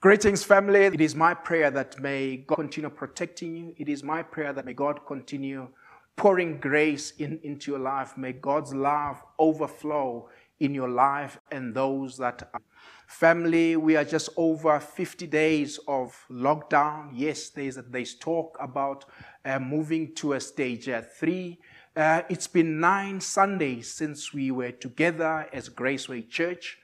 Greetings, family. It is my prayer that may God continue protecting you. It is my prayer that may God continue pouring grace in, into your life. May God's love overflow in your life and those that are. Family, we are just over 50 days of lockdown. Yes, there's, there's talk about uh, moving to a stage uh, three. Uh, it's been nine Sundays since we were together as Graceway Church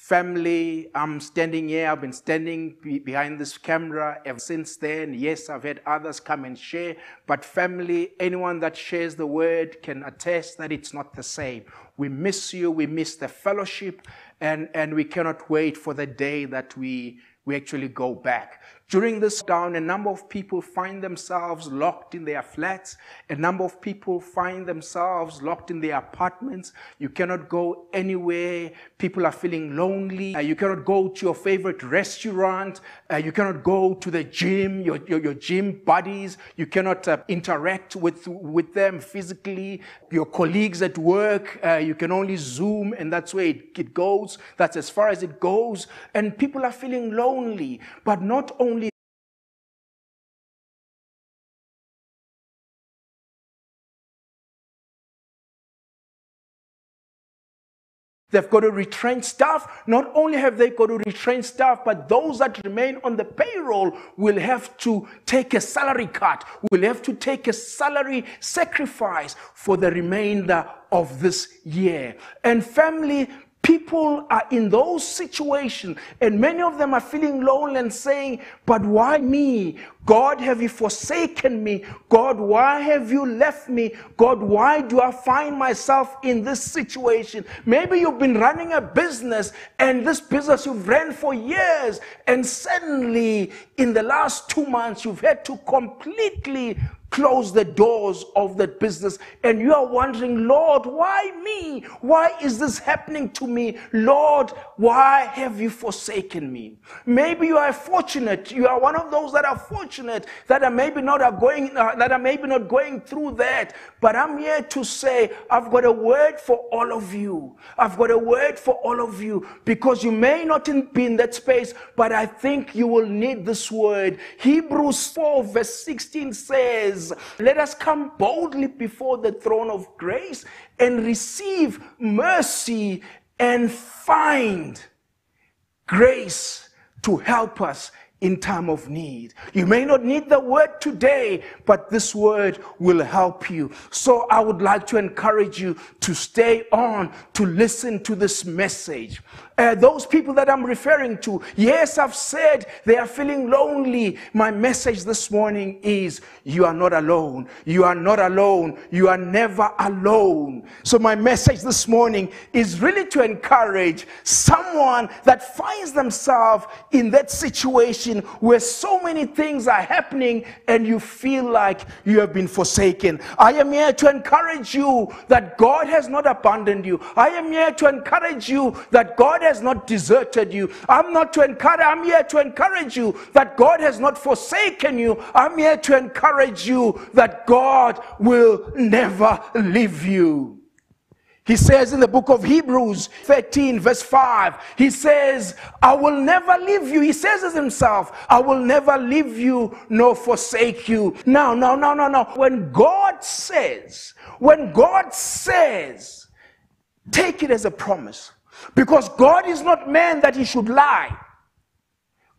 family. I'm standing here. I've been standing behind this camera ever since then. Yes, I've had others come and share, but family, anyone that shares the word can attest that it's not the same. We miss you. We miss the fellowship, and, and we cannot wait for the day that we, we actually go back. During this down, a number of people find themselves locked in their flats. A number of people find themselves locked in their apartments. You cannot go anywhere. People are feeling lonely. Uh, you cannot go to your favorite restaurant. Uh, you cannot go to the gym, your, your, your gym buddies. You cannot uh, interact with, with them physically. Your colleagues at work, uh, you can only Zoom, and that's where it, it goes. That's as far as it goes. And people are feeling lonely. But not only They've got to retrain staff. Not only have they got to retrain staff, but those that remain on the payroll will have to take a salary cut, will have to take a salary sacrifice for the remainder of this year. And family, People are in those situations, and many of them are feeling lonely and saying, But why me? God, have you forsaken me? God, why have you left me? God, why do I find myself in this situation? Maybe you've been running a business, and this business you've ran for years, and suddenly in the last two months, you've had to completely close the doors of that business and you are wondering, Lord, why me? Why is this happening to me? Lord, why have you forsaken me? Maybe you are fortunate. You are one of those that are fortunate that are maybe not are going, uh, that are maybe not going through that. But I'm here to say, I've got a word for all of you. I've got a word for all of you because you may not be in that space, but I think you will need this word. Hebrews 4 verse 16 says, says, Let us come boldly before the throne of grace and receive mercy and find grace to help us in time of need. You may not need the word today, but this word will help you. So I would like to encourage you to stay on, to listen to this message. Uh, those people that I'm referring to, yes, I've said they are feeling lonely. My message this morning is you are not alone. You are not alone. You are never alone. So my message this morning is really to encourage someone that finds themselves in that situation where so many things are happening and you feel like you have been forsaken. I am here to encourage you that God has not abandoned you. I am here to encourage you that God has not deserted you. I'm not to encourage, I'm here to encourage you that God has not forsaken you. I'm here to encourage you that God will never leave you. He says in the book of Hebrews 13, verse 5, he says, I will never leave you. He says as himself, I will never leave you nor forsake you. Now, now, now, now, now. When God says, when God says, take it as a promise. Because God is not man that he should lie.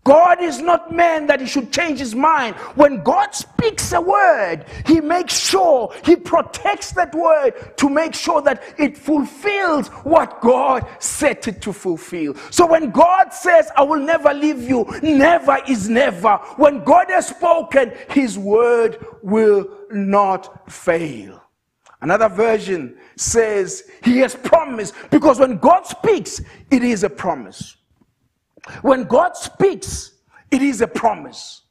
God is not man that he should change his mind. When God speaks a word, he makes sure he protects that word to make sure that it fulfills what God set it to fulfill. So when God says, I will never leave you, never is never. When God has spoken, his word will not fail. Another version says he has promised because when God speaks, it is a promise. When God speaks, it is a promise.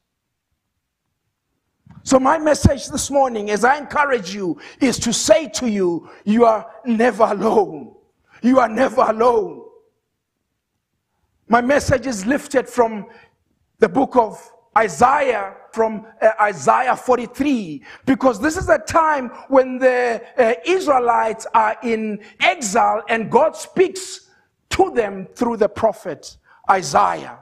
So, my message this morning, as I encourage you, is to say to you, you are never alone. You are never alone. My message is lifted from the book of Isaiah from uh, Isaiah 43 because this is a time when the uh, Israelites are in exile and God speaks to them through the prophet Isaiah.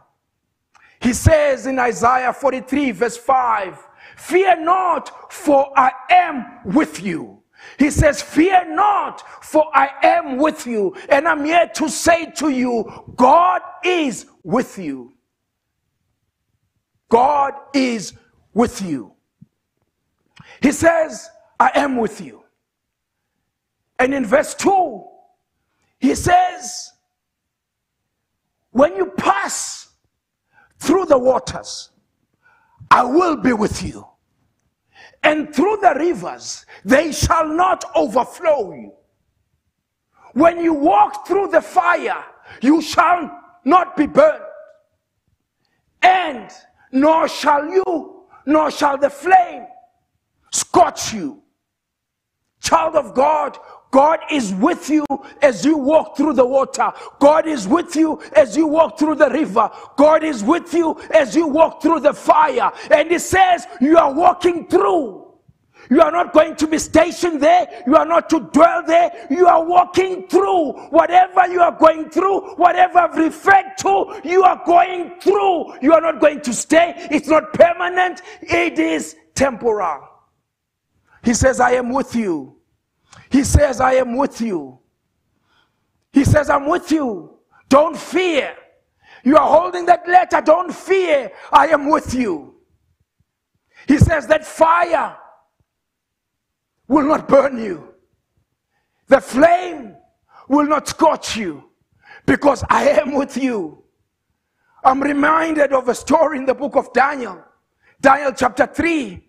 He says in Isaiah 43, verse 5, Fear not, for I am with you. He says, Fear not, for I am with you. And I'm here to say to you, God is with you. God is with you. He says, I am with you. And in verse 2, he says, When you pass through the waters, I will be with you. And through the rivers, they shall not overflow you. When you walk through the fire, you shall not be burned. And nor shall you, nor shall the flame scorch you. Child of God, God is with you as you walk through the water. God is with you as you walk through the river. God is with you as you walk through the fire. And He says, You are walking through. You are not going to be stationed there. You are not to dwell there. You are walking through whatever you are going through, whatever I've referred to, you are going through. You are not going to stay. It's not permanent, it is temporal. He says, I am with you. He says, I am with you. He says, I'm with you. Don't fear. You are holding that letter. Don't fear. I am with you. He says that fire will not burn you. The flame will not scorch you because I am with you. I'm reminded of a story in the book of Daniel, Daniel chapter 3.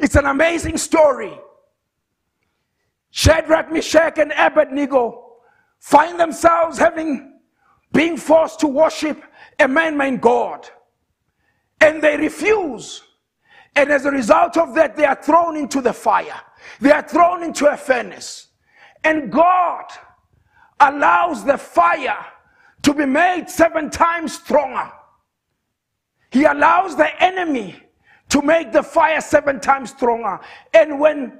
It's an amazing story. Shadrach, Meshach, and Abednego find themselves having been forced to worship a man-made God. And they refuse. And as a result of that, they are thrown into the fire. They are thrown into a furnace. And God allows the fire to be made seven times stronger. He allows the enemy to make the fire seven times stronger. And when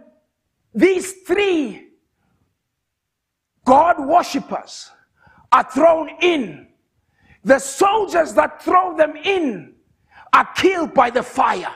these three God worshippers are thrown in, the soldiers that throw them in are killed by the fire.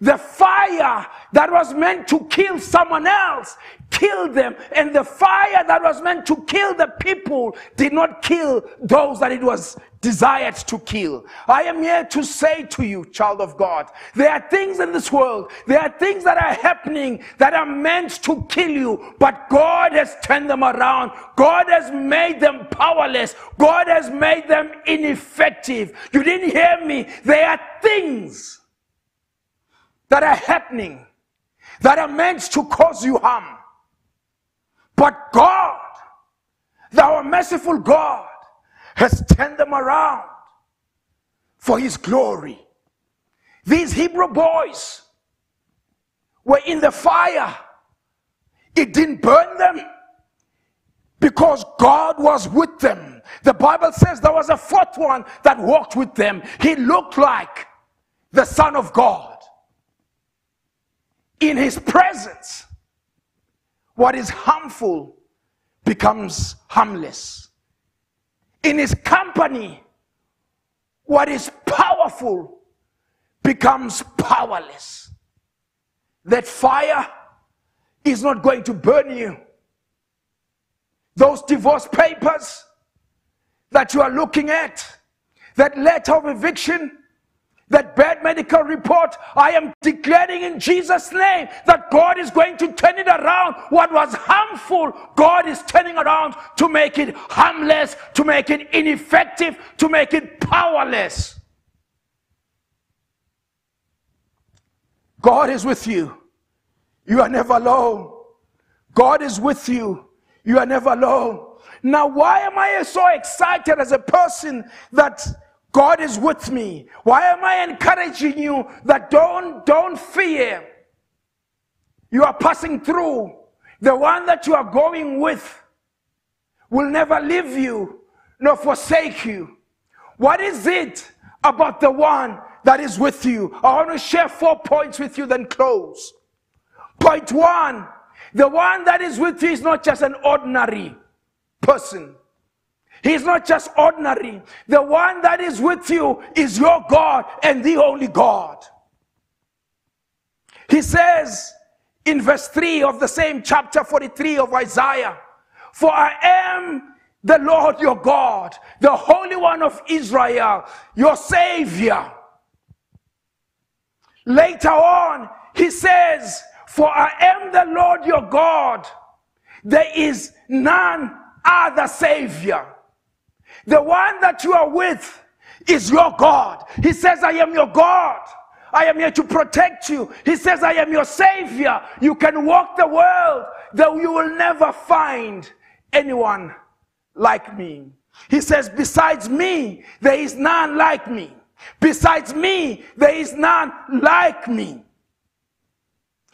The fire that was meant to kill someone else killed them, and the fire that was meant to kill the people did not kill those that it was desired to kill. I am here to say to you, child of God, there are things in this world, there are things that are happening that are meant to kill you, but God has turned them around. God has made them powerless. God has made them ineffective. You didn't hear me. There are things that are happening that are meant to cause you harm. But God, our merciful God, has turned them around for his glory. These Hebrew boys were in the fire. It didn't burn them because God was with them. The Bible says there was a fourth one that walked with them. He looked like the Son of God in his presence, what is harmful becomes harmless. In his company, what is powerful becomes powerless. That fire is not going to burn you. Those divorce papers that you are looking at, that letter of eviction, bad medical report, I am declaring in Jesus' name that God is going to turn it around. What was harmful, God is turning around to make it harmless, to make it ineffective, to make it powerless. God is with you. You are never alone. God is with you. You are never alone. Now, why am I so excited as a person that God is with me. Why am I encouraging you that don't, don't fear? You are passing through. The one that you are going with will never leave you nor forsake you. What is it about the one that is with you? I want to share four points with you, then close. Point one the one that is with you is not just an ordinary person, He's not just ordinary. The one that is with you is your God and the only God. He says in verse 3 of the same chapter 43 of Isaiah, For I am the Lord your God, the Holy One of Israel, your Savior. Later on, he says, For I am the Lord your God. There is none other Savior. The one that you are with is your God. He says, I am your God. I am here to protect you. He says, I am your Savior. You can walk the world, though you will never find anyone like me. He says, Besides me, there is none like me. Besides me, there is none like me.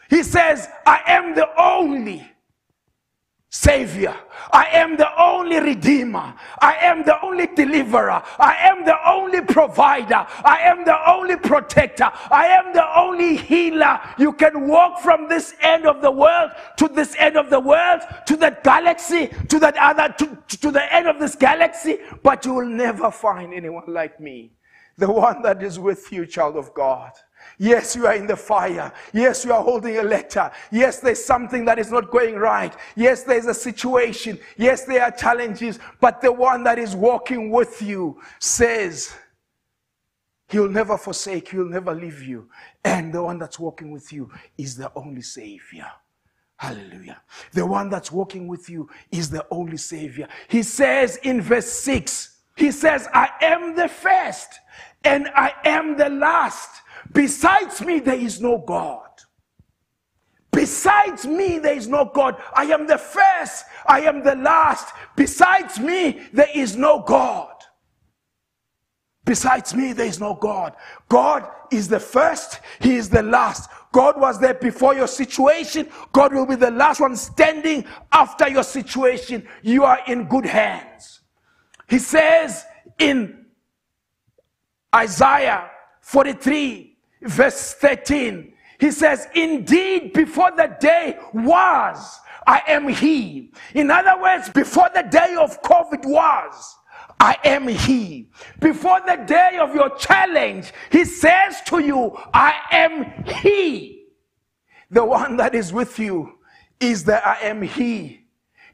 He says, I am the only Savior. I am the only Redeemer. I am the only Deliverer. I am the only Provider. I am the only Protector. I am the only Healer. You can walk from this end of the world to this end of the world, to that galaxy, to that other, to, to the end of this galaxy, but you will never find anyone like me. The one that is with you, child of God. Yes, you are in the fire. Yes, you are holding a letter. Yes, there's something that is not going right. Yes, there's a situation. Yes, there are challenges. But the one that is walking with you says, He'll never forsake He'll never leave you. And the one that's walking with you is the only Savior. Hallelujah. The one that's walking with you is the only Savior. He says in verse 6, He says, I am the first and I am the last. Besides me, there is no God. Besides me, there is no God. I am the first, I am the last. Besides me, there is no God. Besides me, there is no God. God is the first, He is the last. God was there before your situation. God will be the last one standing after your situation. You are in good hands. He says in Isaiah 43, verse 13. He says, Indeed, before the day was, I am He. In other words, before the day of COVID was, I am He. Before the day of your challenge, He says to you, I am He. The one that is with you is that I am He.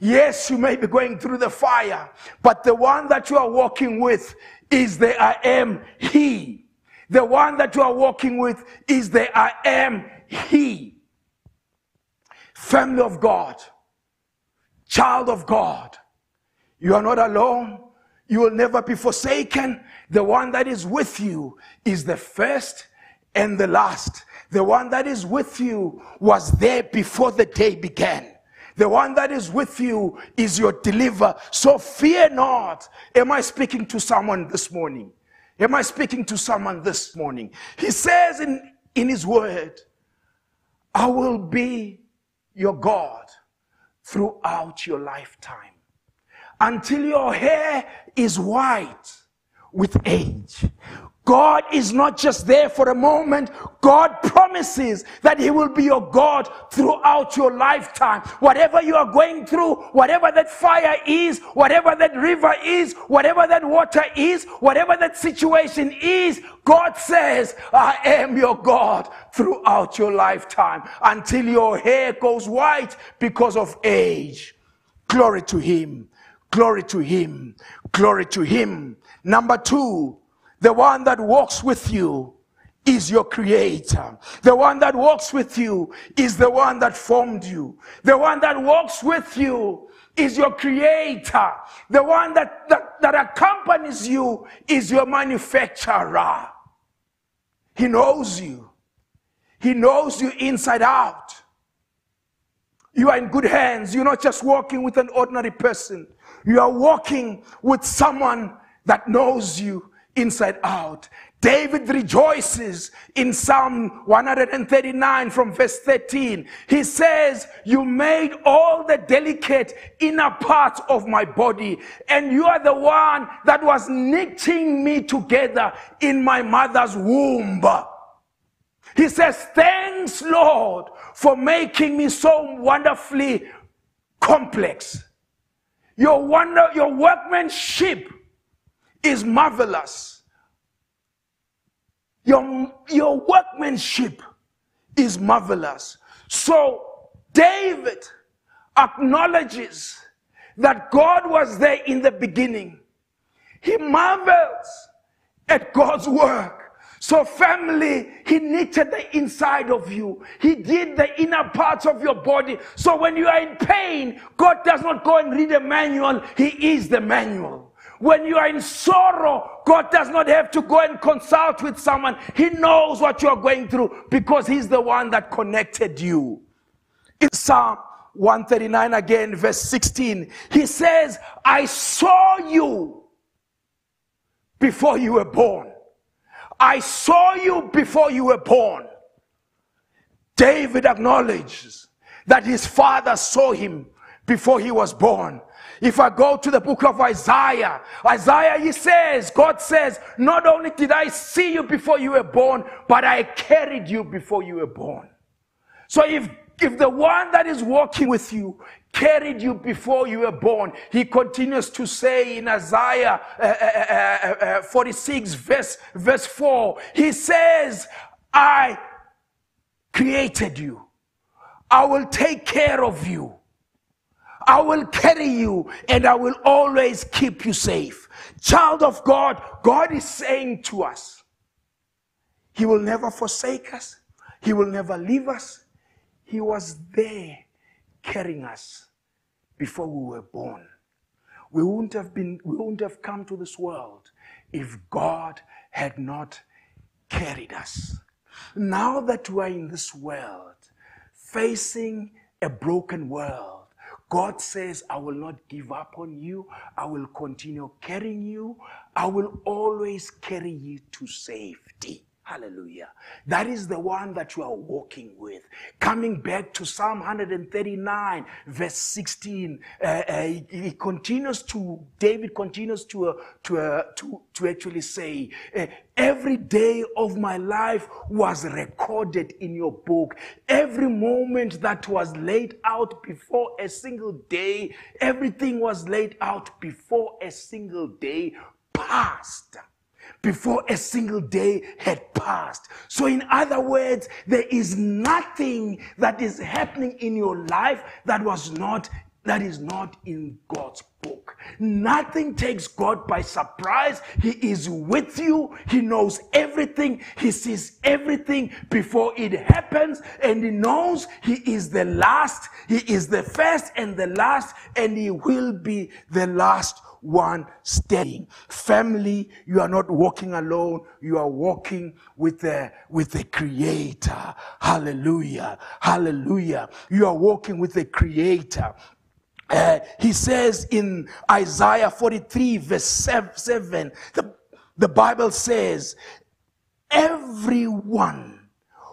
Yes, you may be going through the fire, but the one that you are walking with is the I am He. The one that you are walking with is the I am He. Family of God, child of God, you are not alone. You will never be forsaken. The one that is with you is the first and the last. The one that is with you was there before the day began. The one that is with you is your deliverer. So fear not. Am I speaking to someone this morning? Am I speaking to someone this morning? He says in, in his word, I will be your God throughout your lifetime until your hair is white with age. God is not just there for a moment. God promises that He will be your God throughout your lifetime. Whatever you are going through, whatever that fire is, whatever that river is, whatever that water is, whatever that situation is, God says, I am your God throughout your lifetime until your hair goes white because of age. Glory to Him. Glory to Him. Glory to Him. Number two, the one that walks with you is your creator. The one that walks with you is the one that formed you. The one that walks with you is your creator. The one that, that, that accompanies you is your manufacturer. He knows you. He knows you inside out. You are in good hands. You're not just walking with an ordinary person. You are walking with someone that knows you inside out. David rejoices in Psalm 139 from verse 13. He says, You made all the delicate inner parts of my body, and you are the one that was knitting me together in my mother's womb. He says, Thanks, Lord, for making me so wonderfully complex. Your wonder, your workmanship is marvelous. Your, your workmanship is marvelous. So David acknowledges that God was there in the beginning. He marvels at God's work. So, family, He knitted the inside of you. He did the inner parts of your body. So, when you are in pain, God does not go and read a manual, He is the manual. When you are in sorrow, God does not have to go and consult with someone. He knows what you are going through because He's the one that connected you. In Psalm 139 again, verse 16, He says, I saw you before you were born. I saw you before you were born. David acknowledges that his father saw him before he was born. If I go to the book of Isaiah, Isaiah, he says, God says, not only did I see you before you were born, but I carried you before you were born. So if if the one that is walking with you carried you before you were born, he continues to say in Isaiah uh, uh, uh, 46, verse, verse 4, he says, I created you. I will take care of you. I will carry you and I will always keep you safe. Child of God, God is saying to us, He will never forsake us, He will never leave us, he was there carrying us before we were born. We wouldn't have been, we wouldn't have come to this world if God had not carried us. Now that we are in this world, facing a broken world, God says, I will not give up on you. I will continue carrying you. I will always carry you to safety. Hallelujah. That is the one that you are walking with. Coming back to Psalm 139, verse 16, uh, uh, he, he, continues to, David continues to, uh, to, uh, to, to actually say, uh, Every day of my life was recorded in your book. Every moment that was laid out before a single day, everything was laid out before a single day passed before a single day had passed. So, in other words, there is nothing that is happening in your life that was not that is not in God's book. Nothing takes God by surprise. He is with you. He knows everything. He sees everything before it happens. And He knows He is the last. He is the first and the last. And He will be the last one standing. Family, you are not walking alone. You are walking with the, with the creator. Hallelujah. Hallelujah. You are walking with the creator. Uh, he says in Isaiah 43 verse 7, the, the Bible says, everyone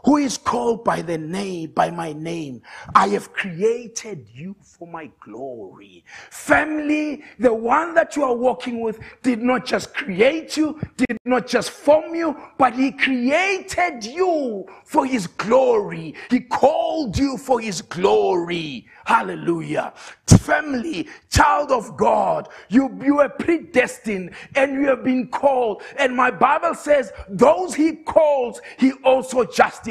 who is called by the name, by my name. I have created you for my glory. Family, the one that you are walking with did not just create you, did not just form you, but he created you for his glory. He called you for his glory. Hallelujah. Family, child of God, you, you were predestined and you have been called. And my Bible says, those he calls, he also justifies.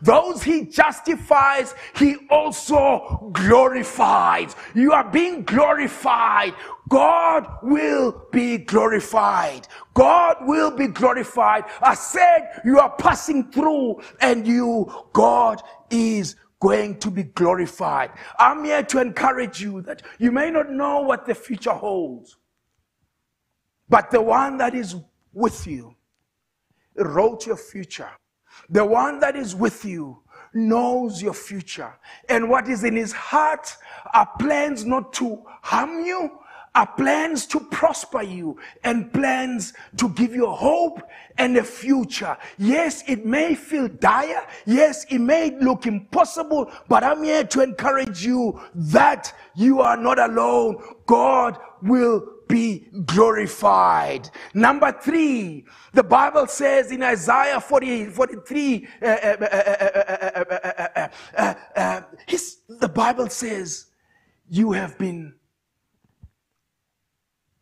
Those he justifies, he also glorifies. You are being glorified. God will be glorified. God will be glorified. I said you are passing through and you, God is going to be glorified. I'm here to encourage you that you may not know what the future holds, but the one that is with you wrote your future. The one that is with you knows your future. And what is in his heart are plans not to harm you, are plans to prosper you and plans to give you hope and a future. Yes, it may feel dire. Yes, it may look impossible, but I'm here to encourage you that you are not alone. God will be glorified. Number three, the Bible says in Isaiah 40, 43, uh, uh, uh, his, the Bible says, you have been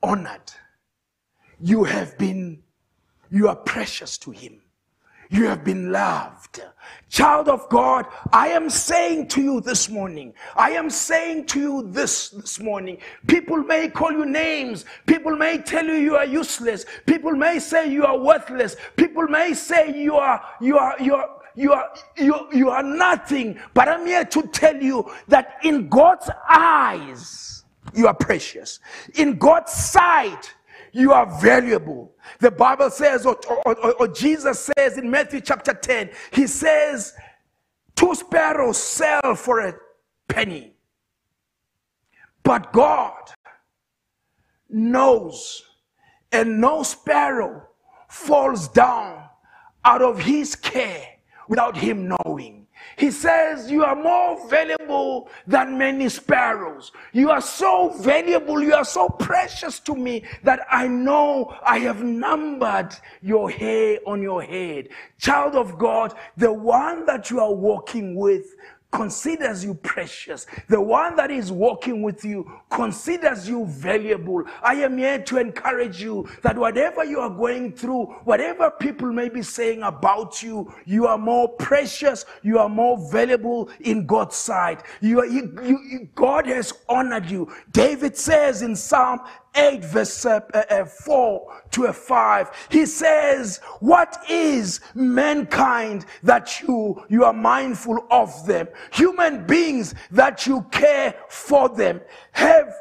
honored. You have been, you are precious to him. You have been loved. Child of God, I am saying to you this morning, I am saying to you this this morning. People may call you names. People may tell you you are useless. People may say you are worthless. People may say you are, you are, you are, you are, you, you are nothing. But I'm here to tell you that in God's eyes, you are precious. In God's sight, you are valuable. The Bible says, or, or, or, Jesus says in Matthew chapter 10, he says, two sparrows sell for a penny. But God knows, and no sparrow falls down out of his care without him knowing. He says, You are more valuable than many sparrows. You are so valuable, you are so precious to me that I know I have numbered your hair on your head. Child of God, the one that you are walking with considers you precious. The one that is walking with you considers you valuable. I am here to encourage you that whatever you are going through, whatever people may be saying about you, you are more precious, you are more valuable in God's sight. You are, you, you, God has honored you. David says in Psalm 8, verse uh, uh, 4 to a 5. He says, What is mankind that you, you are mindful of them? Human beings that you care for them. Have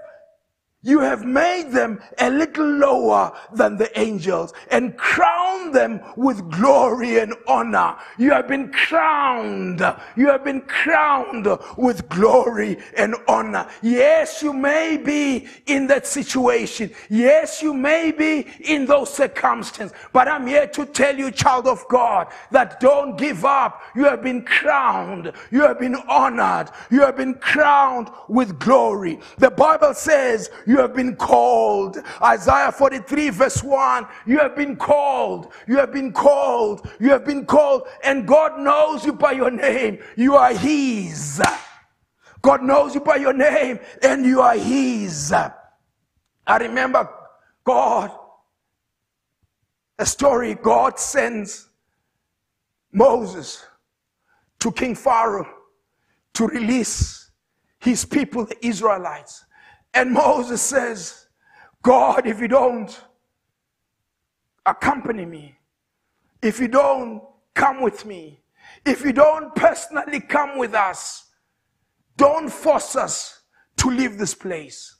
you have made them a little lower than the angels and crowned them with glory and honor. You have been crowned. You have been crowned with glory and honor. Yes, you may be in that situation. Yes, you may be in those circumstances. But I'm here to tell you, child of God, that don't give up. You have been crowned. You have been honored. You have been crowned with glory. The Bible says you you have been called. Isaiah 43, verse 1. You have been called. You have been called. You have been called. And God knows you by your name. You are His. God knows you by your name and you are His. I remember God, a story God sends Moses to King Pharaoh to release his people, the Israelites. And Moses says, God, if you don't accompany me, if you don't come with me, if you don't personally come with us, don't force us to leave this place.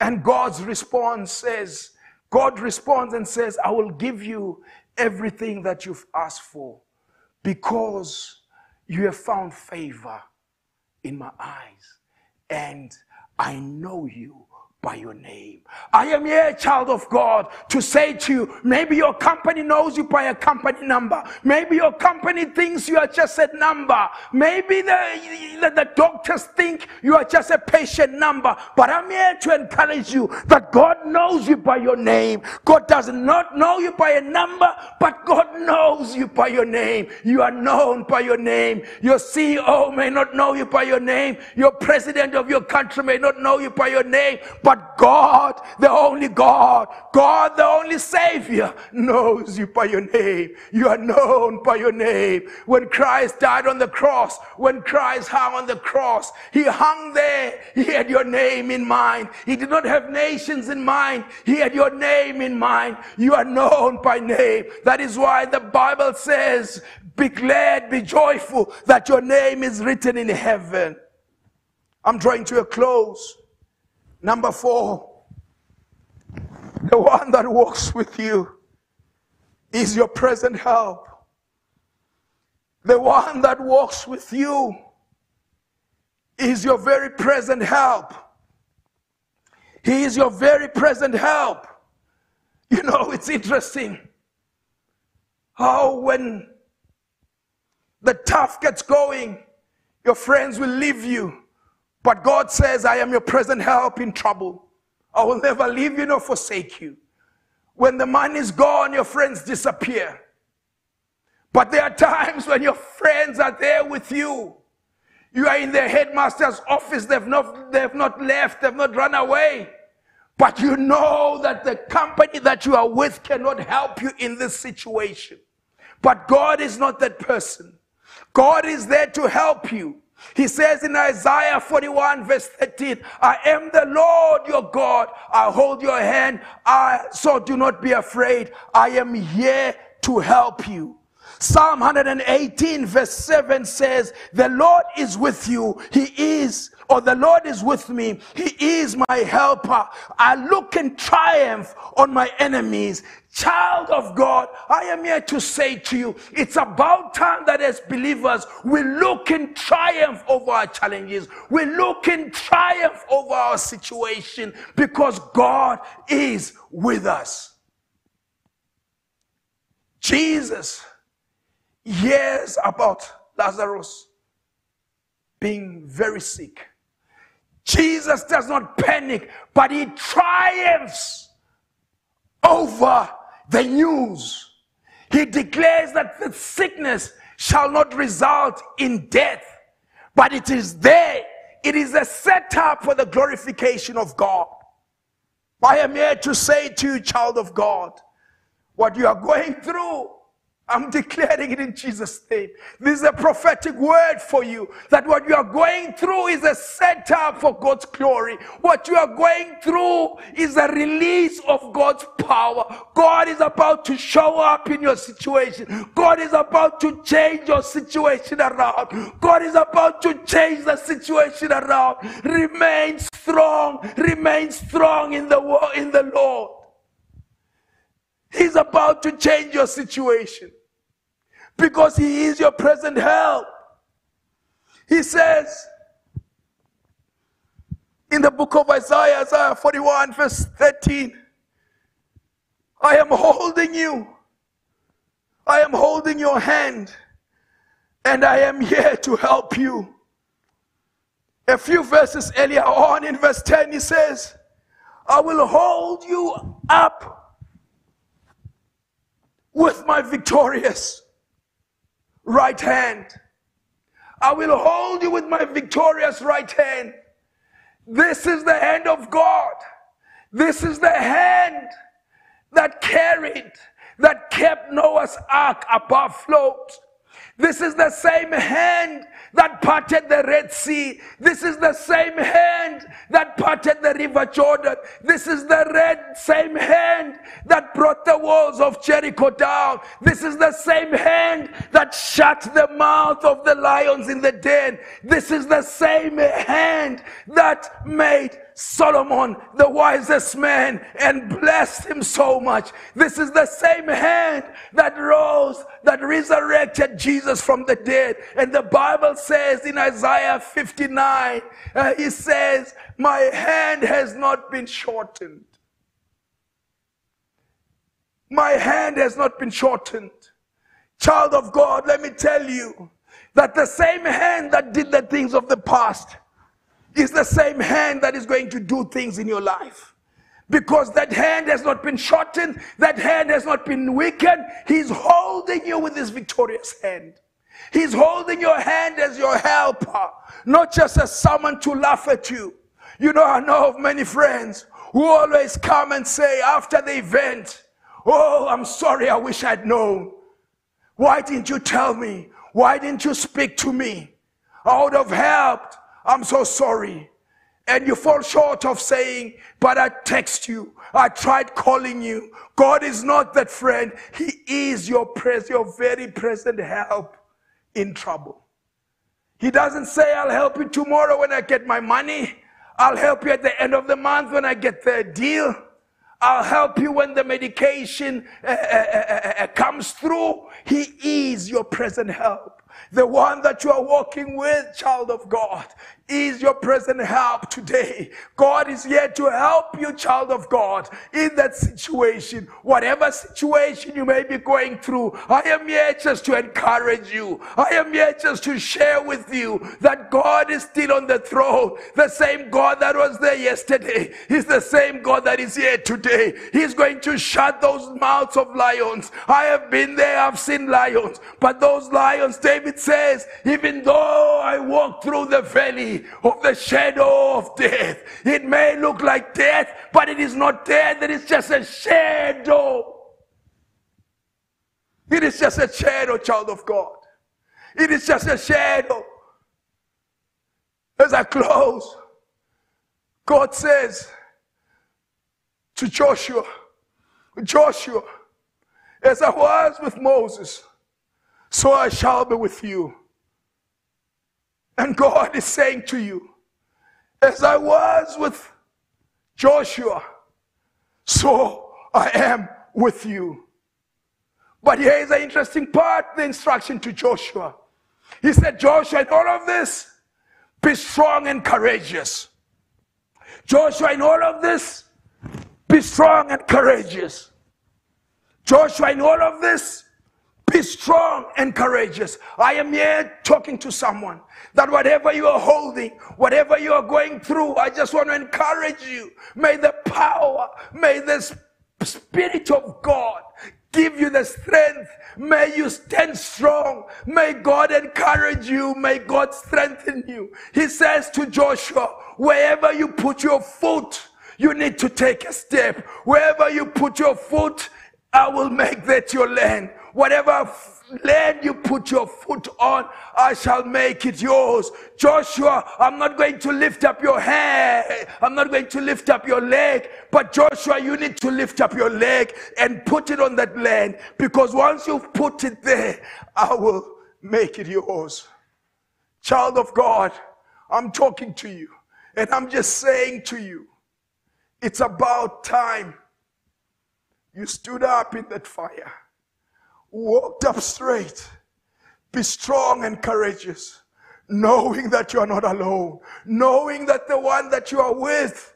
And God's response says, God responds and says, I will give you everything that you've asked for because you have found favor in my eyes. And I know you by your name. I am here, child of God, to say to you, maybe your company knows you by a company number. Maybe your company thinks you are just a number. Maybe the, the, the doctors think you are just a patient number. But I'm here to encourage you that God knows you by your name. God does not know you by a number, but God knows you by your name. You are known by your name. Your CEO may not know you by your name. Your president of your country may not know you by your name, but but God, the only God, God, the only Savior, knows you by your name. You are known by your name. When Christ died on the cross, when Christ hung on the cross, He hung there. He had your name in mind. He did not have nations in mind. He had your name in mind. You are known by name. That is why the Bible says, be glad, be joyful that your name is written in heaven. I'm drawing to a close. Number four, the one that walks with you is your present help. The one that walks with you is your very present help. He is your very present help. You know, it's interesting how when the tough gets going, your friends will leave you. But God says, I am your present help in trouble. I will never leave you nor forsake you. When the money is gone, your friends disappear. But there are times when your friends are there with you. You are in the headmaster's office, they've not, they've not left, they've not run away. But you know that the company that you are with cannot help you in this situation. But God is not that person. God is there to help you. He says in Isaiah 41 verse 13, I am the Lord your God. I hold your hand. I, so do not be afraid. I am here to help you. Psalm 118 verse 7 says, the Lord is with you. He is, or the Lord is with me. He is my helper. I look in triumph on my enemies. Child of God, I am here to say to you, it's about time that as believers, we look in triumph over our challenges. We look in triumph over our situation because God is with us. Jesus hears about Lazarus being very sick. Jesus does not panic, but he triumphs over the news. He declares that the sickness shall not result in death, but it is there. It is a setup for the glorification of God. I am here to say to you, child of God, what you are going through I'm declaring it in Jesus' name. This is a prophetic word for you that what you are going through is a setup for God's glory. What you are going through is a release of God's power. God is about to show up in your situation. God is about to change your situation around. God is about to change the situation around. Remain strong. Remain strong in the in the Lord. He's about to change your situation because He is your present help. He says in the book of Isaiah, Isaiah 41, verse 13, I am holding you. I am holding your hand and I am here to help you. A few verses earlier on in verse 10, he says, I will hold you up with my victorious right hand. I will hold you with my victorious right hand. This is the hand of God. This is the hand that carried, that kept Noah's ark above float. This is the same hand that parted the Red Sea. This is the same hand that parted the River Jordan. This is the red same hand that brought the walls of Jericho down. This is the same hand shut the mouth of the lions in the den. This is the same hand that made Solomon, the wisest man, and blessed him so much. This is the same hand that rose, that resurrected Jesus from the dead. And the Bible says in Isaiah 59, uh, he says, My hand has not been shortened. My hand has not been shortened. Child of God, let me tell you that the same hand that did the things of the past is the same hand that is going to do things in your life. Because that hand has not been shortened, that hand has not been weakened. He's holding you with his victorious hand. He's holding your hand as your helper, not just as someone to laugh at you. You know, I know of many friends who always come and say after the event, Oh, I'm sorry, I wish I'd known. Why didn't you tell me? Why didn't you speak to me? I would have helped. I'm so sorry. And you fall short of saying, but I text you. I tried calling you. God is not that friend. He is your pres- your very present help in trouble. He doesn't say, I'll help you tomorrow when I get my money. I'll help you at the end of the month when I get the deal. I'll help you when the medication uh, uh, uh, uh comes through. He is your present help. The one that you are walking with, child of God, is your present help today. God is here to help you, child of God, in that situation. Whatever situation you may be going through, I am here just to encourage you. I am here just to share with you that God is still on the throne. The same God that was there yesterday is the same God that is here today. He's going to shut those mouths of lions. I have been there, I've seen lions, but those lions, David says, even though I walk through the valley of the shadow of death, it may look like death, but it is not death, it is just a shadow. It is just a shadow, child of God. It is just a shadow. As I close, God says to Joshua, Joshua, as I was with Moses, so I shall be with you. And God is saying to you, as I was with Joshua, so I am with you. But here is an interesting part the instruction to Joshua. He said, Joshua, in all of this, be strong and courageous. Joshua, in all of this, be strong and courageous. Joshua, in all of this, be strong and courageous. I am here talking to someone that whatever you are holding, whatever you are going through, I just want to encourage you. May the power, may the Spirit of God give you the strength. May you stand strong. May God encourage you. May God strengthen you. He says to Joshua, wherever you put your foot, you need to take a step. Wherever you put your foot, I will make that your land. Whatever land you put your foot on, I shall make it yours. Joshua, I'm not going to lift up your hand. I'm not going to lift up your leg. But Joshua, you need to lift up your leg and put it on that land. Because once you've put it there, I will make it yours. Child of God, I'm talking to you. And I'm just saying to you, it's about time you stood up in that fire walked up straight. Be strong and courageous, knowing that you are not alone, knowing that the one that you are with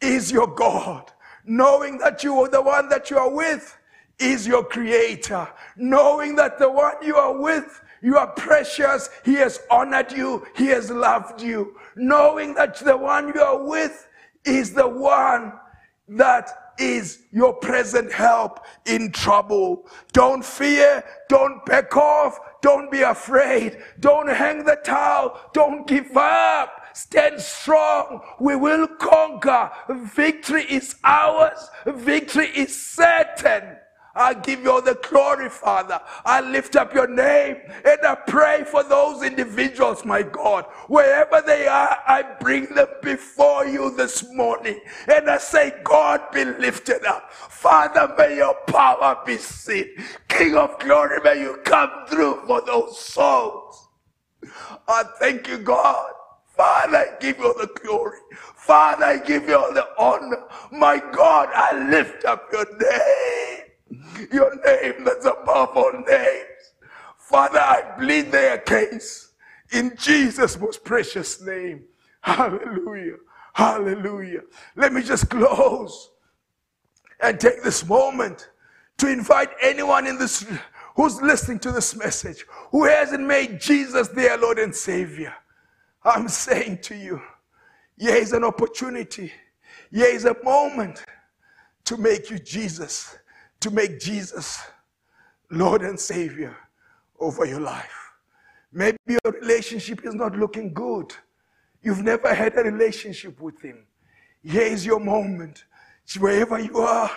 is your God, knowing that you are the one that you are with is your creator, knowing that the one you are with you are precious. He has honored you. He has loved you. Knowing that the one you are with is the one that is your present help in trouble. Don't fear. Don't back off. Don't be afraid. Don't hang the towel. Don't give up. Stand strong. We will conquer. Victory is ours. Victory is certain. I give you all the glory, Father. I lift up your name and I pray for those individuals, my God. Wherever they are, I bring them before you this morning. And I say, God be lifted up. Father, may your power be seen. King of glory, may you come through for those souls. I thank you, God. Father, I give you all the glory. Father, I give you all the honor. My God, I lift up your name your name that's above all names. Father, I plead their case in Jesus' most precious name. Hallelujah. Hallelujah. Let me just close and take this moment to invite anyone in this who's listening to this message who hasn't made Jesus their Lord and Savior. I'm saying to you, here is an opportunity. Here is a moment to make you Jesus to make Jesus Lord and Savior over your life. Maybe your relationship is not looking good. You've never had a relationship with Him. Here is your moment. Wherever you are,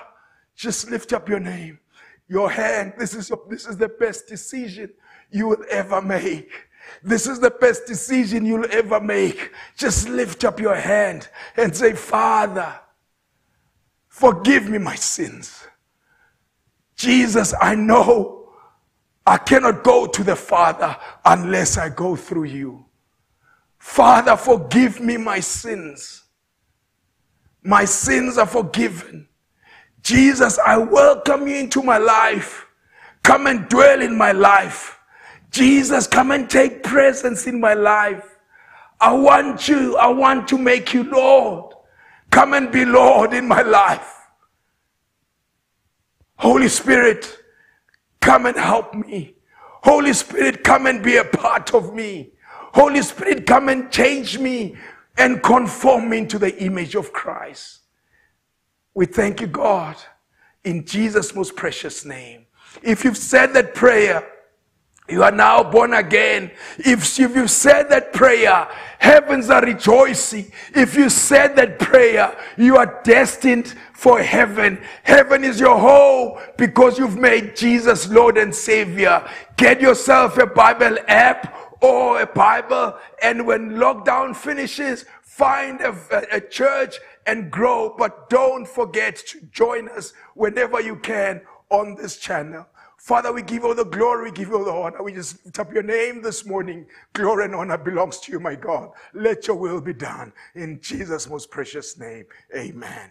just lift up your name, your hand. This is, your, this is the best decision you will ever make. This is the best decision you'll ever make. Just lift up your hand and say, Father, forgive me my sins. Jesus, I know I cannot go to the Father unless I go through you. Father, forgive me my sins. My sins are forgiven. Jesus, I welcome you into my life. Come and dwell in my life. Jesus, come and take presence in my life. I want you. I want to make you Lord. Come and be Lord in my life. Holy Spirit, come and help me. Holy Spirit, come and be a part of me. Holy Spirit, come and change me and conform me into the image of Christ. We thank you, God, in Jesus' most precious name. If you've said that prayer, You are now born again. If, if you said that prayer, heavens are rejoicing. If you said that prayer, you are destined for heaven. Heaven is your home because you've made Jesus Lord and Savior. Get yourself a Bible app or a Bible, and when lockdown finishes, find a, a, a church and grow. But don't forget to join us whenever you can on this channel. Father, we give you the glory, we give you the honor. We just lift up your name this morning. Glory and honor belongs to you, my God. Let your will be done. In Jesus' most precious name, amen.